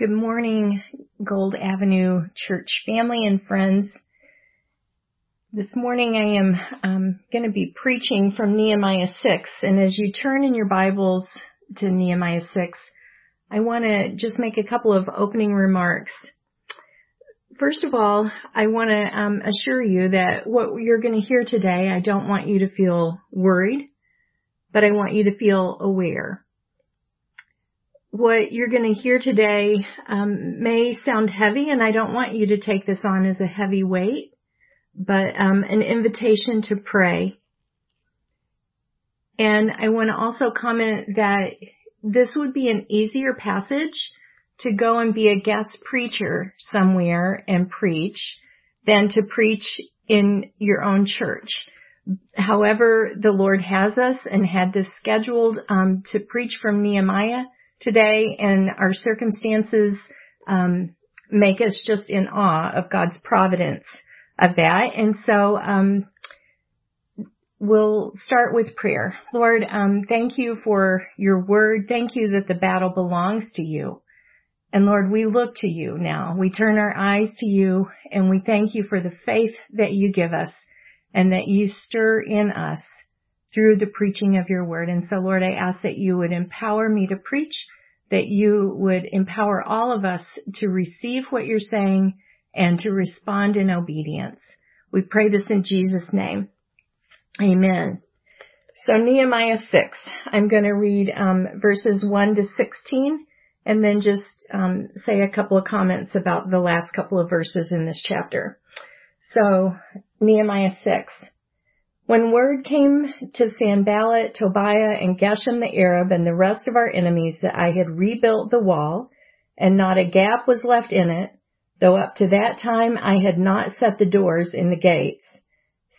Good morning, Gold Avenue Church family and friends. This morning I am um, going to be preaching from Nehemiah 6, and as you turn in your Bibles to Nehemiah 6, I want to just make a couple of opening remarks. First of all, I want to um, assure you that what you're going to hear today, I don't want you to feel worried, but I want you to feel aware what you're going to hear today um, may sound heavy, and I don't want you to take this on as a heavy weight, but um, an invitation to pray. And I want to also comment that this would be an easier passage to go and be a guest preacher somewhere and preach than to preach in your own church. However, the Lord has us and had this scheduled um, to preach from Nehemiah today and our circumstances um, make us just in awe of God's providence of that. And so um, we'll start with prayer. Lord, um, thank you for your word. Thank you that the battle belongs to you. And Lord, we look to you now. We turn our eyes to you and we thank you for the faith that you give us and that you stir in us through the preaching of your word. And so Lord, I ask that you would empower me to preach, that you would empower all of us to receive what you're saying and to respond in obedience. We pray this in Jesus' name. Amen. So Nehemiah 6, I'm going to read um, verses 1 to 16 and then just um, say a couple of comments about the last couple of verses in this chapter. So Nehemiah 6. When word came to Sanballat, Tobiah, and Geshem the Arab and the rest of our enemies that I had rebuilt the wall, and not a gap was left in it, though up to that time I had not set the doors in the gates,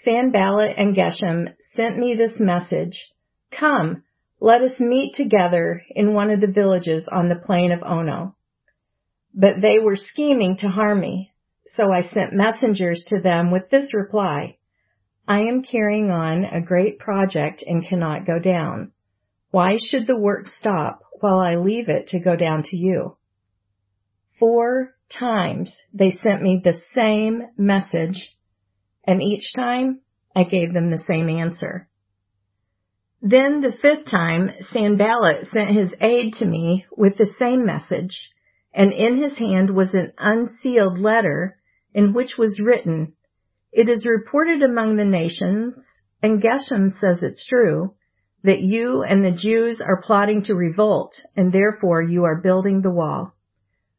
Sanballat and Geshem sent me this message, Come, let us meet together in one of the villages on the plain of Ono. But they were scheming to harm me, so I sent messengers to them with this reply, I am carrying on a great project and cannot go down. Why should the work stop while I leave it to go down to you? Four times they sent me the same message, and each time I gave them the same answer. Then the fifth time, Sanballat sent his aide to me with the same message, and in his hand was an unsealed letter in which was written, it is reported among the nations, and Geshem says it's true, that you and the Jews are plotting to revolt, and therefore you are building the wall.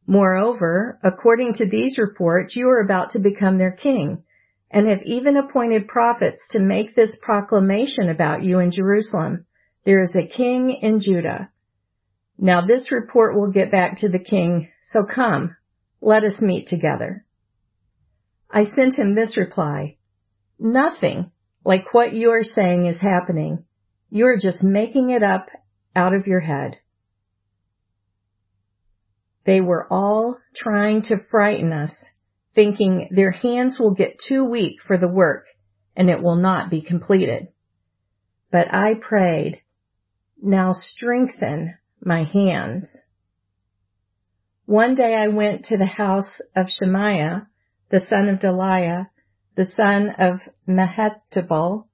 Moreover, according to these reports, you are about to become their king, and have even appointed prophets to make this proclamation about you in Jerusalem. There is a king in Judah. Now this report will get back to the king, so come, let us meet together. I sent him this reply. Nothing like what you are saying is happening. You are just making it up out of your head. They were all trying to frighten us, thinking their hands will get too weak for the work and it will not be completed. But I prayed, now strengthen my hands. One day I went to the house of Shemaiah, the son of Delaiah, the son of Mehetabel,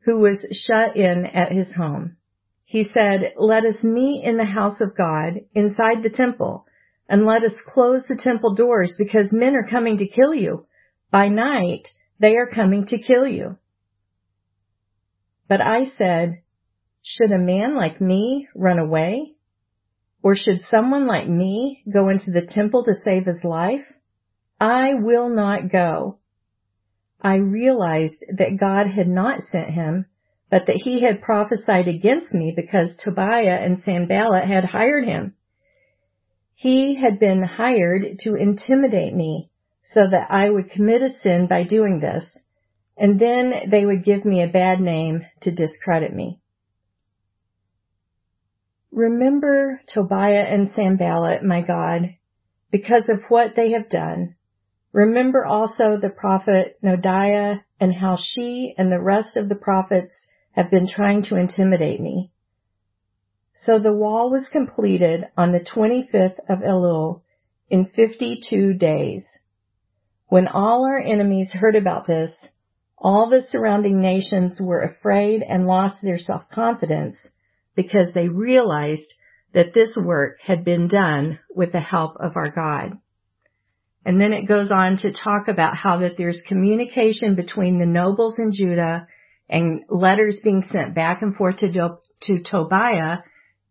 who was shut in at his home. He said, let us meet in the house of God inside the temple and let us close the temple doors because men are coming to kill you. By night, they are coming to kill you. But I said, should a man like me run away? Or should someone like me go into the temple to save his life? I will not go. I realized that God had not sent him, but that he had prophesied against me because Tobiah and Sanballat had hired him. He had been hired to intimidate me so that I would commit a sin by doing this, and then they would give me a bad name to discredit me. Remember Tobiah and Sanballat, my God, because of what they have done Remember also the prophet Noadiah and how she and the rest of the prophets have been trying to intimidate me. So the wall was completed on the 25th of Elul in 52 days. When all our enemies heard about this, all the surrounding nations were afraid and lost their self-confidence because they realized that this work had been done with the help of our God. And then it goes on to talk about how that there's communication between the nobles in Judah and letters being sent back and forth to, Do- to Tobiah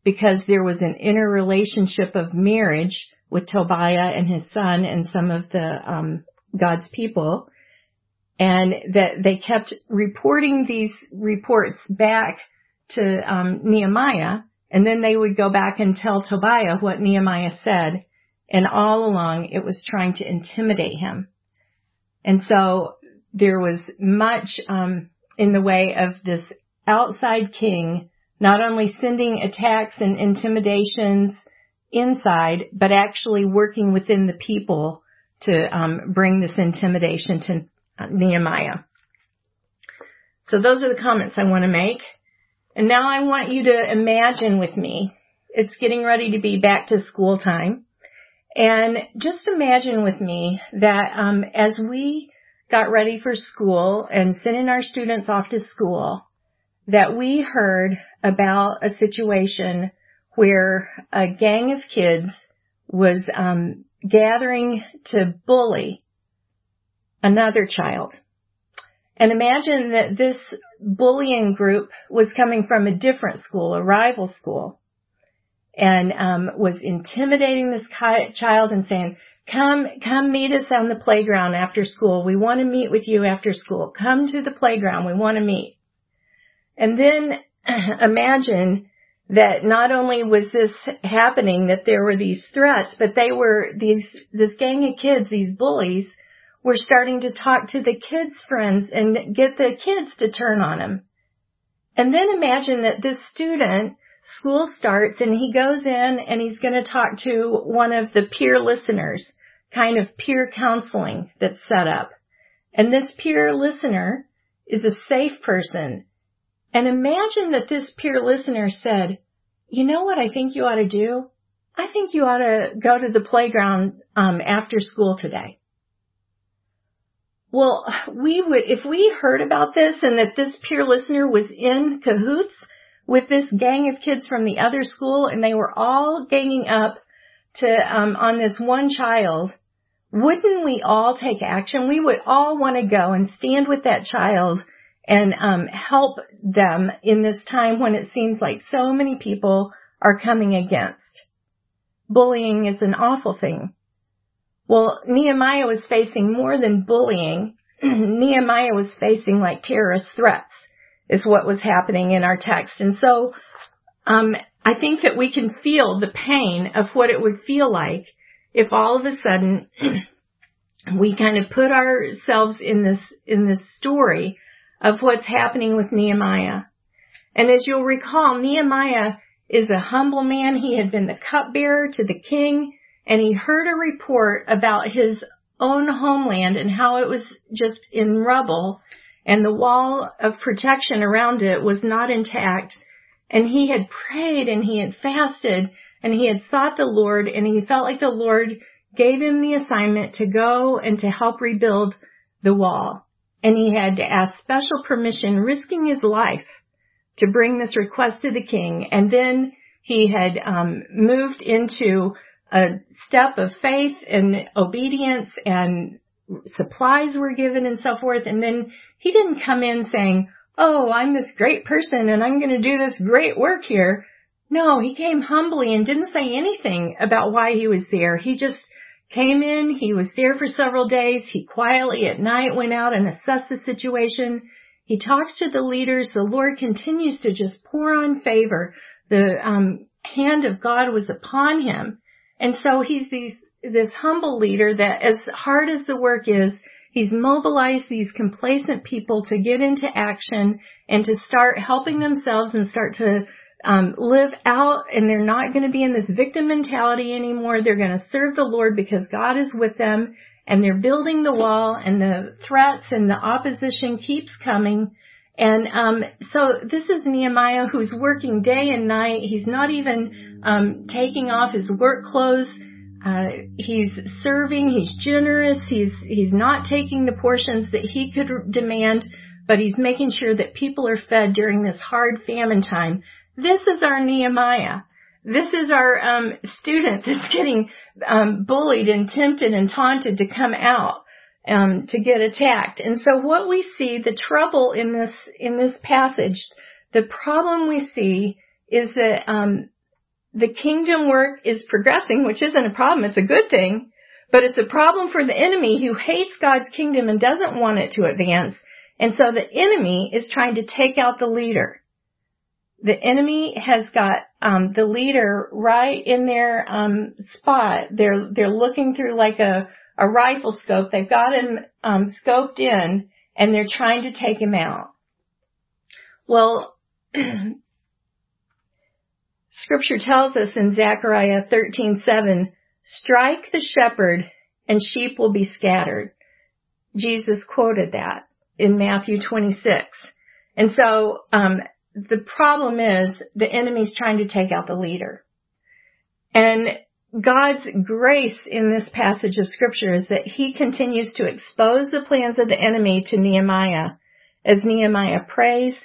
because there was an interrelationship of marriage with Tobiah and his son and some of the um, God's people, and that they kept reporting these reports back to um, Nehemiah, and then they would go back and tell Tobiah what Nehemiah said, and all along it was trying to intimidate him. And so there was much um, in the way of this outside king not only sending attacks and intimidations inside, but actually working within the people to um, bring this intimidation to Nehemiah. So those are the comments I want to make. And now I want you to imagine with me, it's getting ready to be back to school time. And just imagine with me that um, as we got ready for school and sending our students off to school, that we heard about a situation where a gang of kids was um, gathering to bully another child. And imagine that this bullying group was coming from a different school, a rival school, and um, was intimidating this child and saying, "Come, come meet us on the playground after school. We want to meet with you after school. Come to the playground. We want to meet." And then imagine that not only was this happening, that there were these threats, but they were these, this gang of kids, these bullies, were starting to talk to the kids' friends and get the kids to turn on them. And then imagine that this student, school starts and he goes in and he's going to talk to one of the peer listeners, kind of peer counseling that's set up. And this peer listener is a safe person and imagine that this peer listener said, you know what I think you ought to do? I think you ought to go to the playground um, after school today. Well, we would, if we heard about this and that this peer listener was in cahoots with this gang of kids from the other school and they were all ganging up to, um, on this one child, wouldn't we all take action? We would all want to go and stand with that child and um, help them in this time when it seems like so many people are coming against. Bullying is an awful thing. Well, Nehemiah was facing more than bullying. Nehemiah was facing like terrorist threats is what was happening in our text. And so, um, I think that we can feel the pain of what it would feel like if all of a sudden we kind of put ourselves in this, in this story of what's happening with Nehemiah. And as you'll recall, Nehemiah is a humble man. He had been the cupbearer to the king and he heard a report about his own homeland and how it was just in rubble and the wall of protection around it was not intact. And he had prayed and he had fasted and he had sought the Lord and he felt like the Lord gave him the assignment to go and to help rebuild the wall and he had to ask special permission, risking his life to bring this request to the king. And then he had um, moved into a step of faith and obedience and supplies were given and so forth. And then he didn't come in saying, Oh, I'm this great person and I'm going to do this great work here. No, he came humbly and didn't say anything about why he was there. He just came in, he was there for several days, he quietly at night went out and assessed the situation. He talks to the leaders, the Lord continues to just pour on favor. The um, hand of God was upon him. And so he's these, this humble leader that as hard as the work is, he's mobilized these complacent people to get into action and to start helping themselves and start to um, live out and they're not going to be in this victim mentality anymore. They're going to serve the Lord because God is with them and they're building the wall and the threats and the opposition keeps coming. And um, so this is Nehemiah who's working day and night. He's not even um, taking off his work clothes. Uh, he's serving, he's generous, he's he's not taking the portions that he could demand, but he's making sure that people are fed during this hard famine time. This is our Nehemiah. This is our um, student that's getting um, bullied and tempted and taunted to come out um, to get attacked. And so what we see, the trouble in this in this passage, the problem we see is that um, the kingdom work is progressing, which isn't a problem; it's a good thing. But it's a problem for the enemy who hates God's kingdom and doesn't want it to advance. And so the enemy is trying to take out the leader. The enemy has got um, the leader right in their um, spot. They're they're looking through like a a rifle scope. They've got him um, scoped in, and they're trying to take him out. Well, Scripture tells us in Zechariah 13:7, "Strike the shepherd, and sheep will be scattered." Jesus quoted that in Matthew 26, and so um, the problem is the enemy's trying to take out the leader, and God's grace in this passage of scripture is that he continues to expose the plans of the enemy to Nehemiah as Nehemiah prays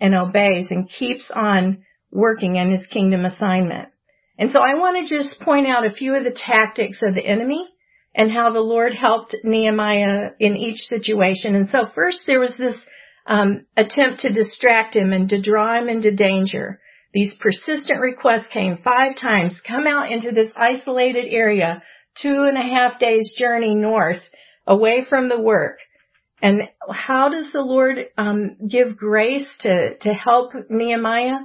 and obeys and keeps on working in his kingdom assignment. And so I want to just point out a few of the tactics of the enemy and how the Lord helped Nehemiah in each situation. And so first there was this um, attempt to distract him and to draw him into danger. These persistent requests came five times. Come out into this isolated area, two and a half days journey north, away from the work. And how does the Lord um, give grace to to help Nehemiah?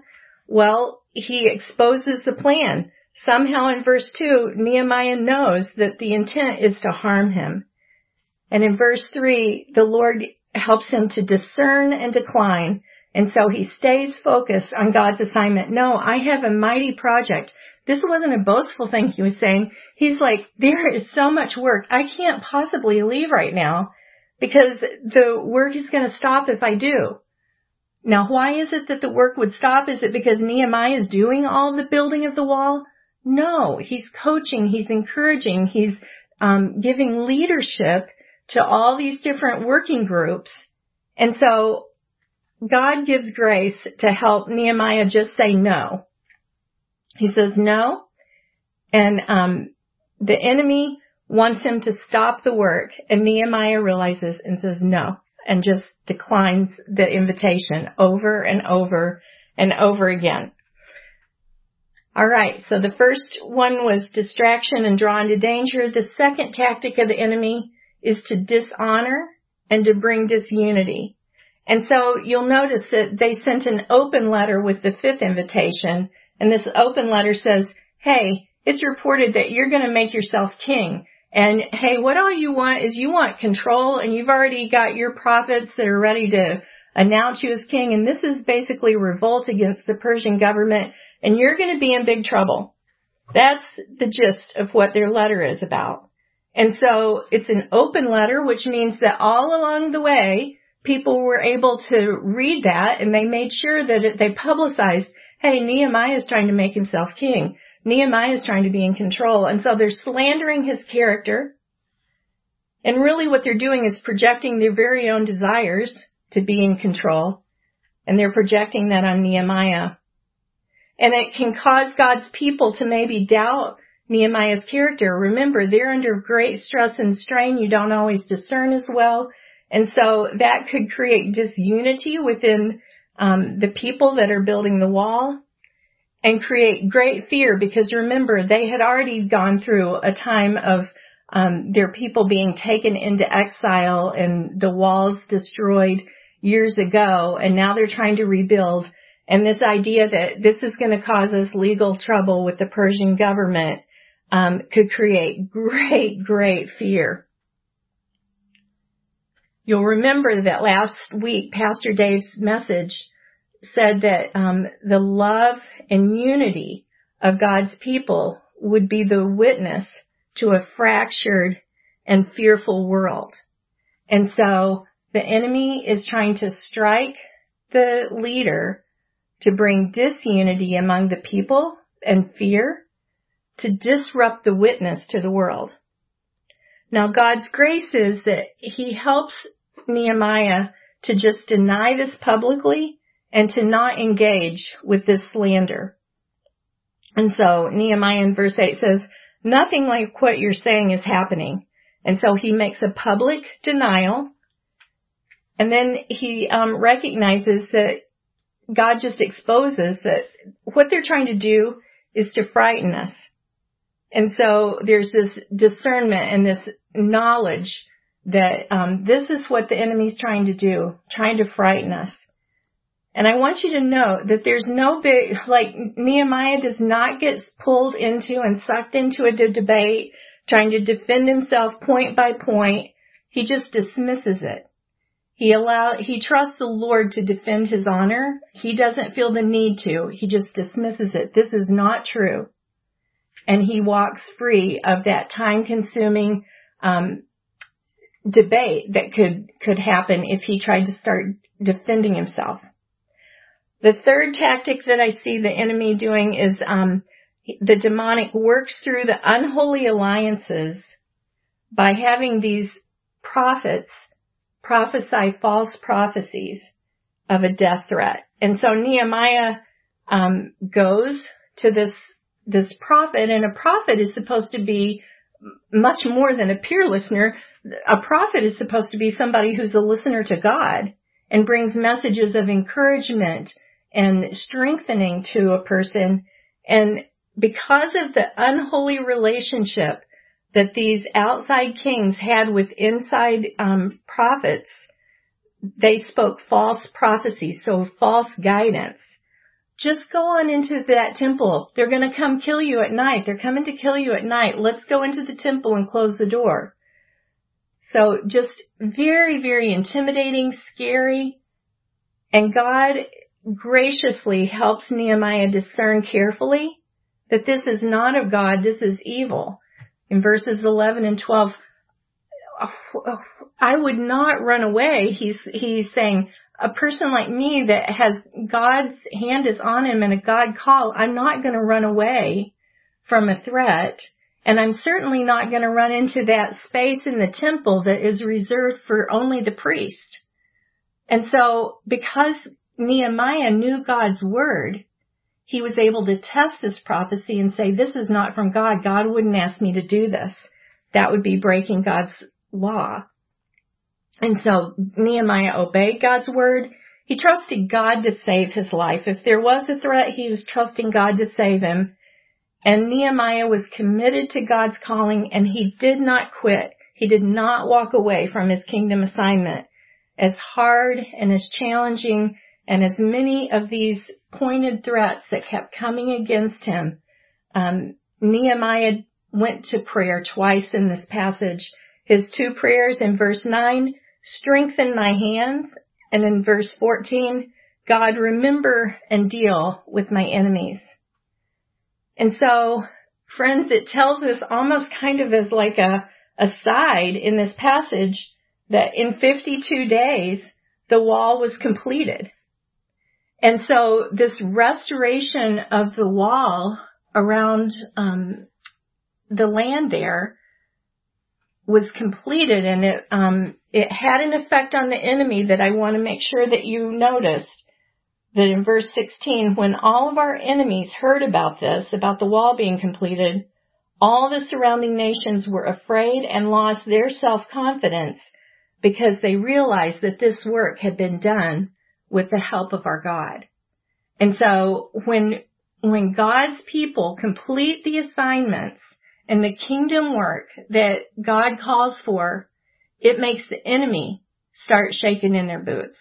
Well, He exposes the plan. Somehow in verse two, Nehemiah knows that the intent is to harm him. And in verse three, the Lord helps him to discern and decline and so he stays focused on God's assignment. No, I have a mighty project. This wasn't a boastful thing he was saying. He's like, there is so much work. I can't possibly leave right now because the work is going to stop if I do. Now, why is it that the work would stop? Is it because Nehemiah is doing all the building of the wall? No, he's coaching, he's encouraging, he's um, giving leadership to all these different working groups. And so God gives grace to help Nehemiah just say no. He says no, and um, the enemy wants him to stop the work, and Nehemiah realizes and says no, and just declines the invitation over and over and over again. All right, so the first one was distraction and drawn to danger. The second tactic of the enemy is to dishonor and to bring disunity. And so you'll notice that they sent an open letter with the fifth invitation, and this open letter says, hey, it's reported that you're going to make yourself king. And hey, what all you want is you want control and you've already got your prophets that are ready to announce you as king. And this is basically revolt against the Persian government and you're going to be in big trouble. That's the gist of what their letter is about. And so it's an open letter, which means that all along the way, people were able to read that and they made sure that it, they publicized, hey, Nehemiah is trying to make himself king. Nehemiah is trying to be in control. And so they're slandering his character. And really what they're doing is projecting their very own desires to be in control. And they're projecting that on Nehemiah. And it can cause God's people to maybe doubt Nehemiah's character. Remember, they're under great stress and strain. You don't always discern as well. And so that could create disunity within um, the people that are building the wall and create great fear because remember they had already gone through a time of um, their people being taken into exile and the walls destroyed years ago and now they're trying to rebuild and this idea that this is going to cause us legal trouble with the Persian government um, could create great, great fear. You'll remember that last week, Pastor Dave's message said that um, the love and unity of God's people would be the witness to a fractured and fearful world. And so the enemy is trying to strike the leader to bring disunity among the people and fear, to disrupt the witness to the world. Now God's grace is that he helps Nehemiah to just deny this publicly and to not engage with this slander. And so Nehemiah in verse 8 says, nothing like what you're saying is happening. And so he makes a public denial and then he um, recognizes that God just exposes that what they're trying to do is to frighten us. And so there's this discernment and this knowledge that um, this is what the enemy's trying to do, trying to frighten us. And I want you to know that there's no big, like Nehemiah does not get pulled into and sucked into a debate trying to defend himself point by point. He just dismisses it. He allow, he trusts the Lord to defend his honor. He doesn't feel the need to. He just dismisses it. This is not true. And he walks free of that time consuming, um, debate that could, could happen if he tried to start defending himself. The third tactic that I see the enemy doing is um, the demonic works through the unholy alliances by having these prophets prophesy false prophecies of a death threat. And so Nehemiah um, goes to this this prophet, and a prophet is supposed to be much more than a peer listener. A prophet is supposed to be somebody who's a listener to God and brings messages of encouragement and strengthening to a person. And because of the unholy relationship that these outside kings had with inside um, prophets, they spoke false prophecies, so false guidance. Just go on into that temple. They're going to come kill you at night. They're coming to kill you at night. Let's go into the temple and close the door. So just very, very intimidating, scary. And God graciously helps Nehemiah discern carefully that this is not of God, this is evil. In verses 11 and 12, I would not run away. He's, he's saying, a person like me that has God's hand is on him and a God call, I'm not going to run away from a threat. And I'm certainly not going to run into that space in the temple that is reserved for only the priest. And so because Nehemiah knew God's word, he was able to test this prophecy and say, this is not from God. God wouldn't ask me to do this. That would be breaking God's law. And so Nehemiah obeyed God's word. He trusted God to save his life. If there was a threat, he was trusting God to save him. And Nehemiah was committed to God's calling and he did not quit. He did not walk away from his kingdom assignment. As hard and as challenging and as many of these pointed threats that kept coming against him, um, Nehemiah went to prayer twice in this passage. His two prayers in verse 9, strengthen my hands, and in verse 14, God remember and deal with my enemies. And so, friends, it tells us almost kind of as like a aside in this passage that in 52 days, the wall was completed. And so this restoration of the wall around um, the land there was completed, and it um, it had an effect on the enemy that I want to make sure that you noticed. That in verse 16, when all of our enemies heard about this, about the wall being completed, all the surrounding nations were afraid and lost their self-confidence because they realized that this work had been done with the help of our God. And so when, when God's people complete the assignments and the kingdom work that God calls for, it makes the enemy start shaking in their boots.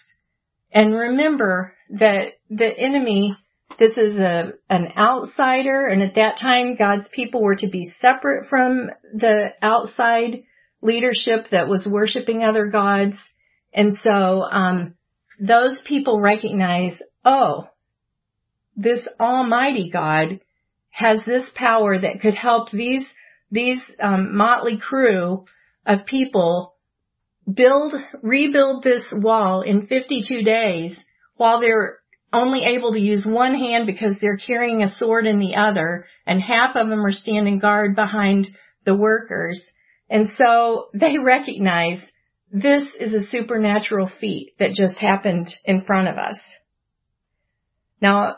And remember that the enemy, this is a, an outsider and at that time God's people were to be separate from the outside leadership that was worshiping other gods. And so, um, those people recognize, oh, this almighty God has this power that could help these, these, um, motley crew of people build, rebuild this wall in 52 days while they're only able to use one hand because they're carrying a sword in the other, and half of them are standing guard behind the workers. And so they recognize this is a supernatural feat that just happened in front of us. Now,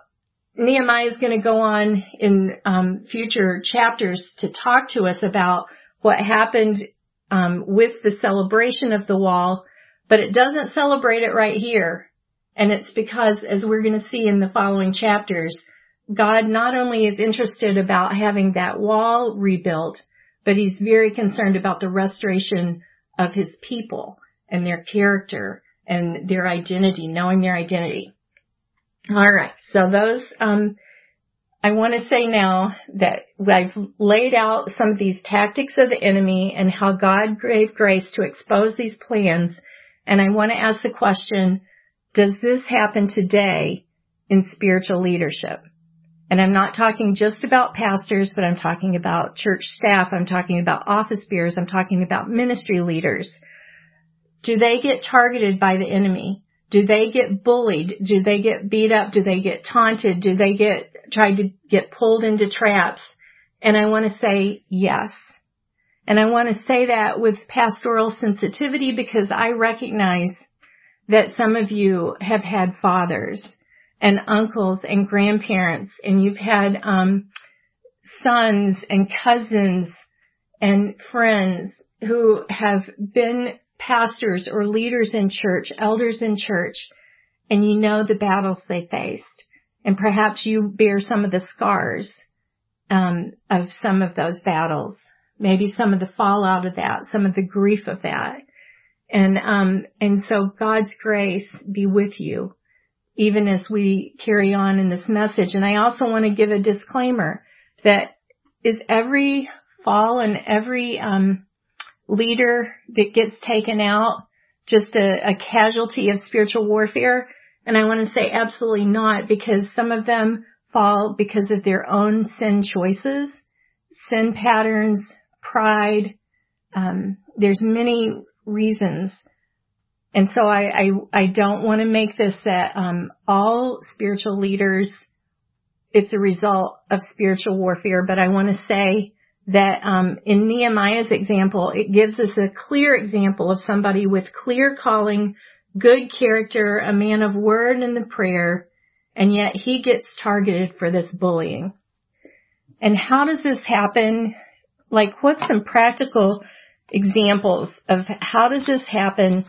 Nehemiah is going to go on in um, future chapters to talk to us about what happened um, with the celebration of the wall, but it doesn't celebrate it right here. And it's because, as we're going to see in the following chapters, God not only is interested about having that wall rebuilt, but he's very concerned about the restoration of his people and their character and their identity, knowing their identity. All right. So those, um, I want to say now that I've laid out some of these tactics of the enemy and how God gave grace to expose these plans. And I want to ask the question, does this happen today in spiritual leadership? And I'm not talking just about pastors, but I'm talking about church staff. I'm talking about office bearers. I'm talking about ministry leaders. Do they get targeted by the enemy? Do they get bullied? Do they get beat up? Do they get taunted? Do they get tried to get pulled into traps? And I want to say yes. And I want to say that with pastoral sensitivity because I recognize that some of you have had fathers and uncles and grandparents and you've had um, sons and cousins and friends who have been pastors or leaders in church, elders in church, and you know the battles they faced. And perhaps you bear some of the scars um, of some of those battles, maybe some of the fallout of that, some of the grief of that. And um, and so God's grace be with you even as we carry on in this message. And I also want to give a disclaimer that is every fall and every um, leader that gets taken out just a, a casualty of spiritual warfare? And I want to say absolutely not because some of them fall because of their own sin choices, sin patterns, pride. Um, there's many reasons and so I, I, I don't want to make this that um, all spiritual leaders, it's a result of spiritual warfare, but I want to say that um, in Nehemiah's example, it gives us a clear example of somebody with clear calling, good character, a man of word and the prayer, and yet he gets targeted for this bullying. And how does this happen? Like, what's some practical examples of how does this happen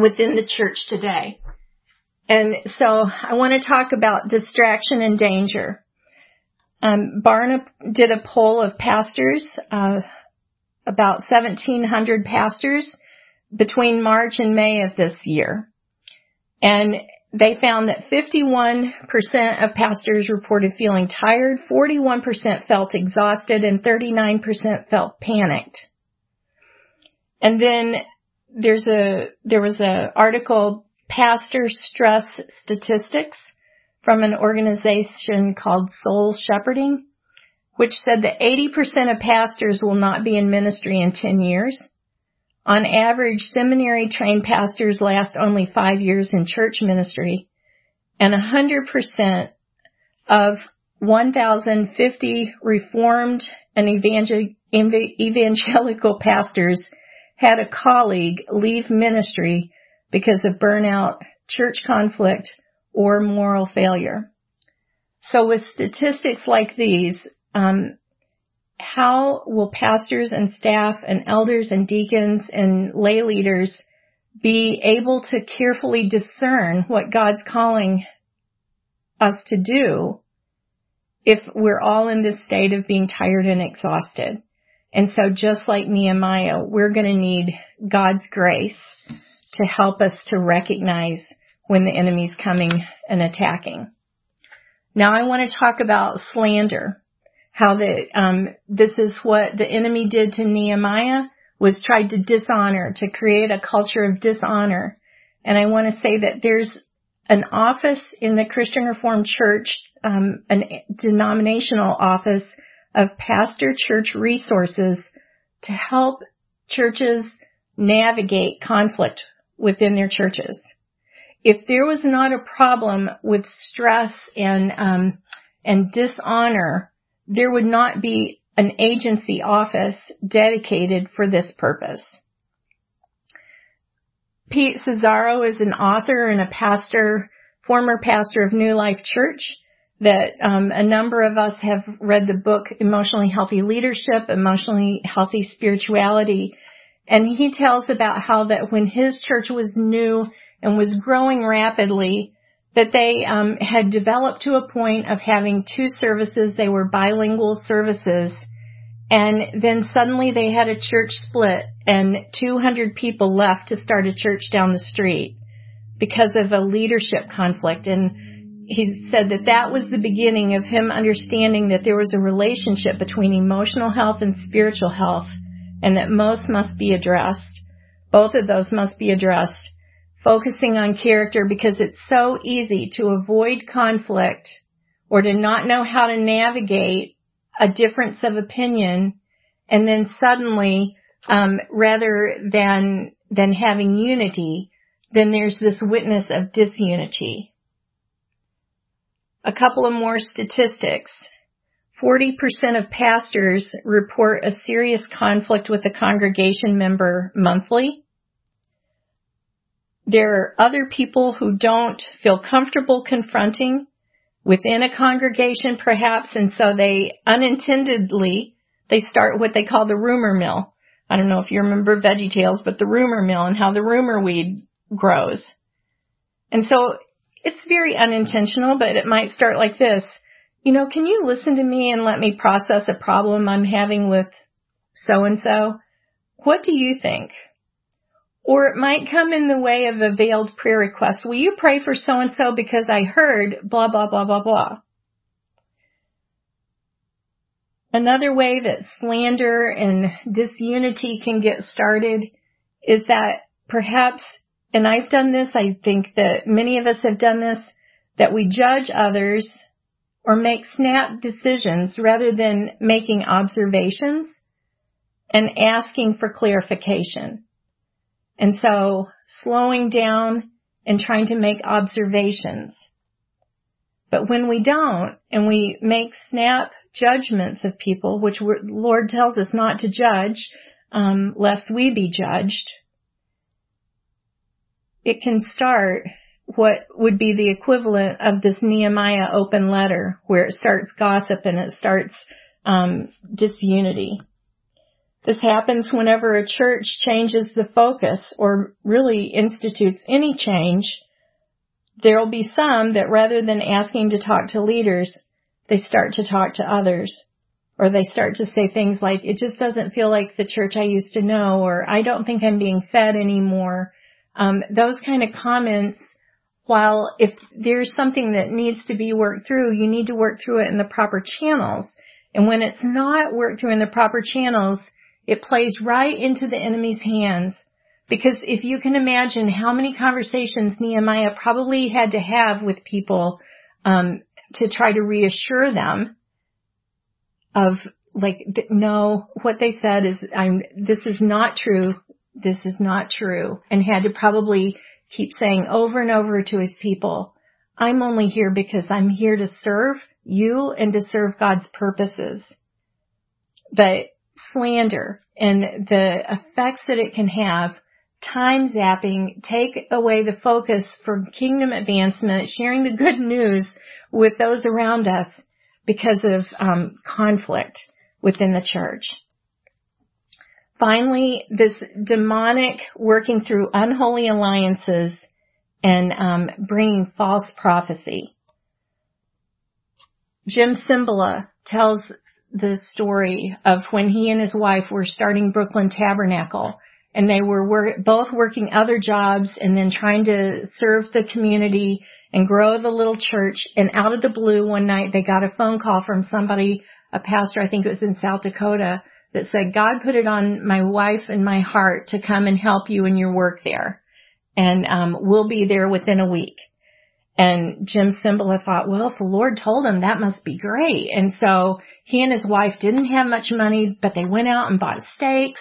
within the church today. And so I want to talk about distraction and danger. Um, Barna did a poll of pastors, uh, about 1,700 pastors between March and May of this year. And they found that 51% of pastors reported feeling tired, 41% felt exhausted, and 39% felt panicked. And then there's a there was a article pastor stress statistics from an organization called Soul Shepherding, which said that 80% of pastors will not be in ministry in 10 years. On average, seminary trained pastors last only five years in church ministry, and 100% of 1,050 reformed and evangelical pastors had a colleague leave ministry because of burnout, church conflict, or moral failure. So with statistics like these, um, how will pastors and staff and elders and deacons and lay leaders be able to carefully discern what God's calling us to do if we're all in this state of being tired and exhausted? And so just like Nehemiah, we're going to need God's grace to help us to recognize when the enemy's coming and attacking. Now I want to talk about slander. How the, um, this is what the enemy did to Nehemiah was tried to dishonor, to create a culture of dishonor. And I want to say that there's an office in the Christian Reformed Church, um, an denominational office of pastor church resources to help churches navigate conflict within their churches. if there was not a problem with stress and um, and dishonor, there would not be an agency office dedicated for this purpose. Pete Scazzero is an author and a pastor, former pastor of New Life Church that um, a number of us have read the book Emotionally Healthy Leadership, Emotionally Healthy Spirituality. And he tells about how that when his church was new and was growing rapidly, that they um, had developed to a point of having two services. They were bilingual services. And then suddenly they had a church split and 200 people left to start a church down the street because of a leadership conflict. And he said that that was the beginning of him understanding that there was a relationship between emotional health and spiritual health and that most must be addressed. Both of those must be addressed. Focusing on character because it's so easy to avoid conflict or to not know how to navigate a difference of opinion and then suddenly, um, rather than, than having unity, then there's this witness of disunity. A couple of more statistics. 40% of pastors report a serious conflict with a congregation member monthly. There are other people who don't feel comfortable confronting within a congregation perhaps, and so they unintendedly, they start what they call the rumor mill. I don't know if you remember Veggie Tales, but the rumor mill and how the rumor weed grows. And so it's very unintentional, but it might start like this you know, can you listen to me and let me process a problem I'm having with so and so? What do you think? Or it might come in the way of a veiled prayer request. Will you pray for so and so because I heard blah, blah, blah, blah, blah. Another way that slander and disunity can get started is that perhaps, and I've done this, I think that many of us have done this, that we judge others or make snap decisions rather than making observations and asking for clarification. And so slowing down and trying to make observations. But when we don't and we make snap judgments of people, which Lord tells us not to judge, um, lest we be judged, it can start what would be the equivalent of this Nehemiah open letter where it starts gossip and it starts um, disunity. This happens whenever a church changes the focus or really institutes any change. There will be some that rather than asking to talk to leaders, they start to talk to others. Or they start to say things like, it just doesn't feel like the church I used to know, or I don't think I'm being fed anymore. Um, those kind of comments while if there's something that needs to be worked through, you need to work through it in the proper channels. And when it's not worked through in the proper channels, it plays right into the enemy's hands. Because if you can imagine how many conversations Nehemiah probably had to have with people um, to try to reassure them of like, no, what they said is, I'm, this is not true. This is not true. And had to probably keep saying over and over to his people, I'm only here because I'm here to serve you and to serve God's purposes. But slander and the effects that it can have, time zapping, take away the focus from kingdom advancement, sharing the good news with those around us because of um, conflict within the church. Finally, this demonic working through unholy alliances and um, bringing false prophecy. Jim Cymbala tells the story of when he and his wife were starting Brooklyn Tabernacle and they were both working other jobs and then trying to serve the community and grow the little church. And out of the blue one night they got a phone call from somebody, a pastor, I think it was in South Dakota, that said, God put it on my wife and my heart to come and help you in your work there. And um, we'll be there within a week. And Jim Cymbala thought, well, if the Lord told him, that must be great. And so he and his wife didn't have much money, but they went out and bought steaks.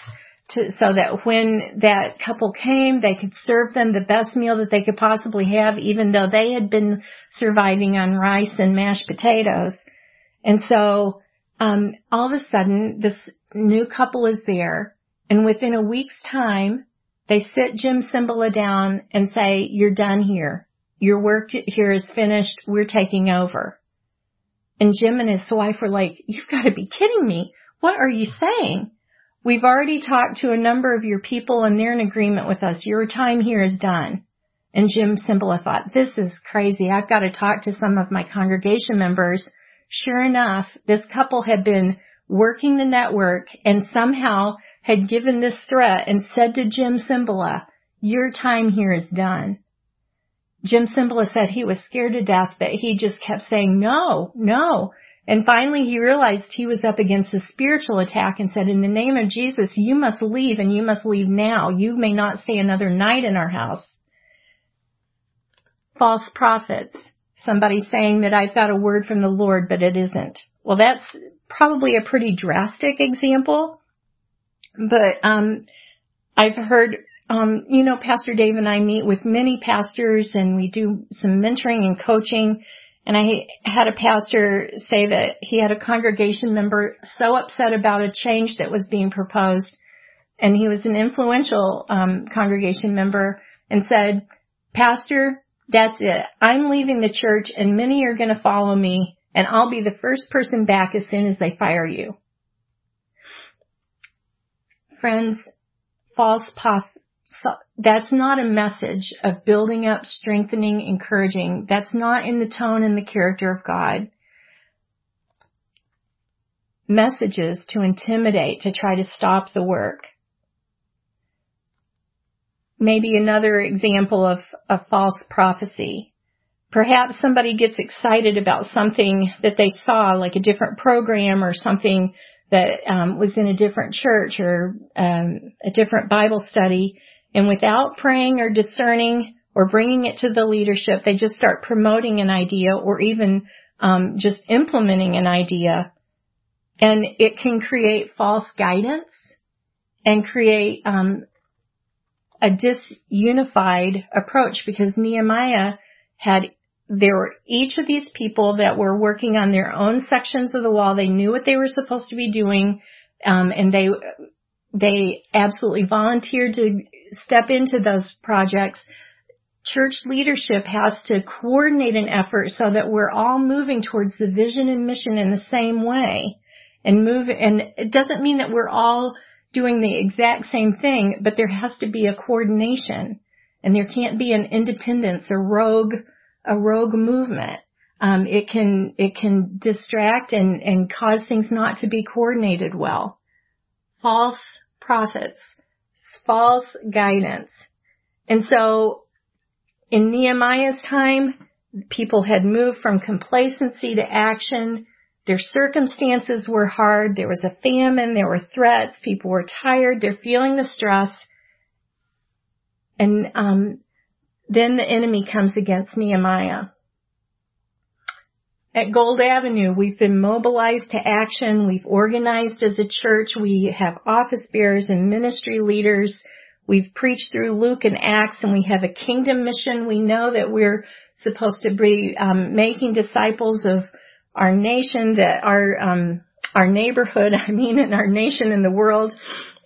to, so that when that couple came, they could serve them the best meal that they could possibly have, even though they had been surviving on rice and mashed potatoes. And so, um, all of a sudden, this new couple is there, and within a week's time, they sit Jim Cymbala down and say, "You're done here. Your work here is finished. We're taking over." And Jim and his wife were like, "You've got to be kidding me! What are you saying?" We've already talked to a number of your people and they're in agreement with us. Your time here is done. And Jim Cymbala thought, this is crazy. I've got to talk to some of my congregation members. Sure enough, this couple had been working the network and somehow had given this threat and said to Jim Cymbala, your time here is done. Jim Cymbala said he was scared to death, but he just kept saying, no, no. And finally he realized he was up against a spiritual attack and said, in the name of Jesus, you must leave and you must leave now. You may not stay another night in our house. False prophets. Somebody saying that I've got a word from the Lord, but it isn't. Well, that's probably a pretty drastic example, but, um, I've heard, um, you know, Pastor Dave and I meet with many pastors and we do some mentoring and coaching. And I had a pastor say that he had a congregation member so upset about a change that was being proposed, and he was an influential um, congregation member, and said, "Pastor, that's it. I'm leaving the church, and many are going to follow me, and I'll be the first person back as soon as they fire you." Friends, false so that's not a message of building up, strengthening, encouraging. That's not in the tone and the character of God. Messages to intimidate, to try to stop the work. Maybe another example of a false prophecy. Perhaps somebody gets excited about something that they saw, like a different program or something that um, was in a different church or um, a different Bible study, and without praying or discerning or bringing it to the leadership, they just start promoting an idea or even um, just implementing an idea. And it can create false guidance and create um, a disunified approach because Nehemiah had there were each of these people that were working on their own sections of the wall. They knew what they were supposed to be doing, um, and they they absolutely volunteered to step into those projects, church leadership has to coordinate an effort so that we're all moving towards the vision and mission in the same way. And move and it doesn't mean that we're all doing the exact same thing, but there has to be a coordination. And there can't be an independence, a rogue, a rogue movement. Um, it can, it can distract and, and cause things not to be coordinated well. False prophets false guidance. And so in Nehemiah's time, people had moved from complacency to action. Their circumstances were hard. There was a famine. There were threats. People were tired. They're feeling the stress. And um, then the enemy comes against Nehemiah. At Gold Avenue, we've been mobilized to action. We've organized as a church. We have office bearers and ministry leaders. We've preached through Luke and Acts and we have a kingdom mission. We know that we're supposed to be um, making disciples of our nation, that our um, our neighborhood, I mean, in our nation and the world,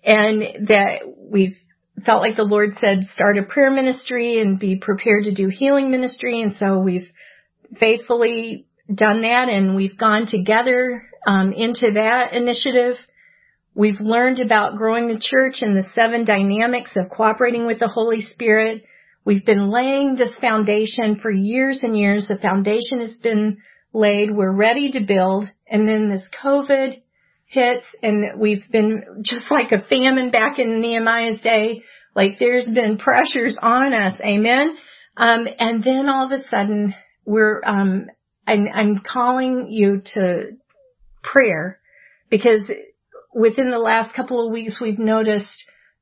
and that we've felt like the Lord said, start a prayer ministry and be prepared to do healing ministry, and so we've faithfully done that and we've gone together um, into that initiative. We've learned about growing the church and the seven dynamics of cooperating with the Holy Spirit. We've been laying this foundation for years and years. The foundation has been laid. We're ready to build. And then this COVID hits and we've been just like a famine back in Nehemiah's day. Like there's been pressures on us. Amen. Um, and then all of a sudden we're, um, I'm, I'm calling you to prayer because within the last couple of weeks we've noticed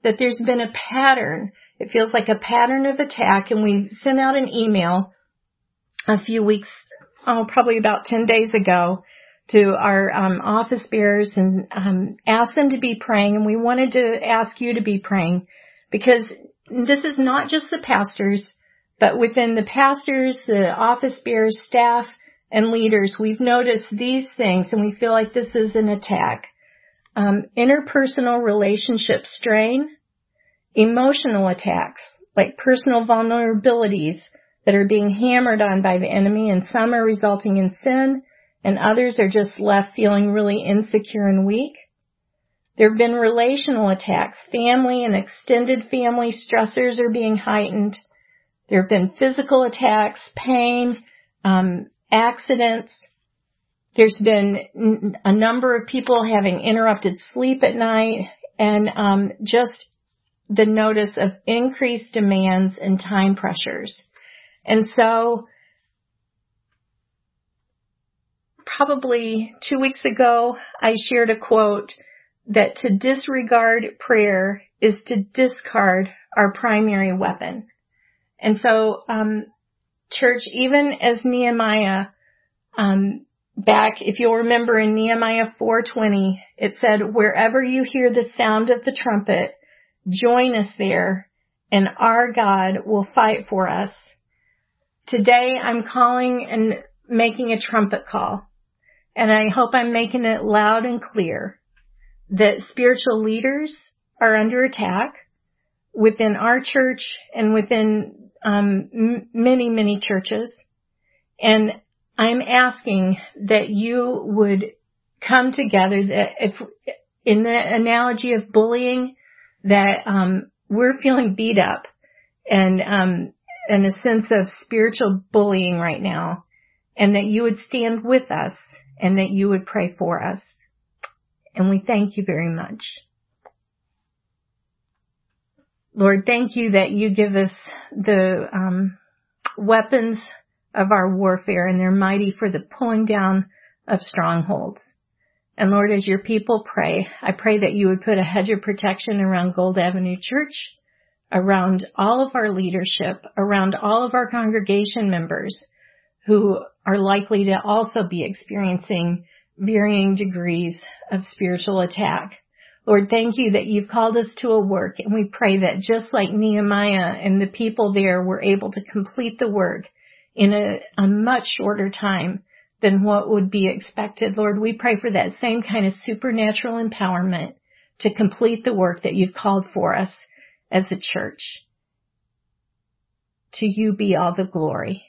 that there's been a pattern. It feels like a pattern of attack and we sent out an email a few weeks, oh, probably about 10 days ago to our um, office bearers and um, ask them to be praying. And we wanted to ask you to be praying because this is not just the pastors, but within the pastors, the office bearers, staff, and leaders, we've noticed these things and we feel like this is an attack. Um, interpersonal relationship strain, emotional attacks, like personal vulnerabilities that are being hammered on by the enemy and some are resulting in sin and others are just left feeling really insecure and weak. There have been relational attacks. Family and extended family stressors are being heightened. There have been physical attacks, pain, um, accidents. There's been a number of people having interrupted sleep at night and um, just the notice of increased demands and time pressures. And so probably two weeks ago, I shared a quote that to disregard prayer is to discard our primary weapon. And so, um, church, even as Nehemiah, um, back, if you'll remember in Nehemiah 4:20, it said, "Wherever you hear the sound of the trumpet, join us there, and our God will fight for us." Today, I'm calling and making a trumpet call, and I hope I'm making it loud and clear that spiritual leaders are under attack within our church and within um, m- many, many churches. And I'm asking that you would come together that if in the analogy of bullying that um, we're feeling beat up and um, and a sense of spiritual bullying right now and that you would stand with us and that you would pray for us. And we thank you very much. Lord, thank you that you give us the um, weapons of our warfare and they're mighty for the pulling down of strongholds. And Lord, as your people pray, I pray that you would put a hedge of protection around Gold Avenue Church, around all of our leadership, around all of our congregation members who are likely to also be experiencing varying degrees of spiritual attack. Lord, thank you that you've called us to a work and we pray that just like Nehemiah and the people there were able to complete the work in a, a much shorter time than what would be expected. Lord, we pray for that same kind of supernatural empowerment to complete the work that you've called for us as a church. To you be all the glory,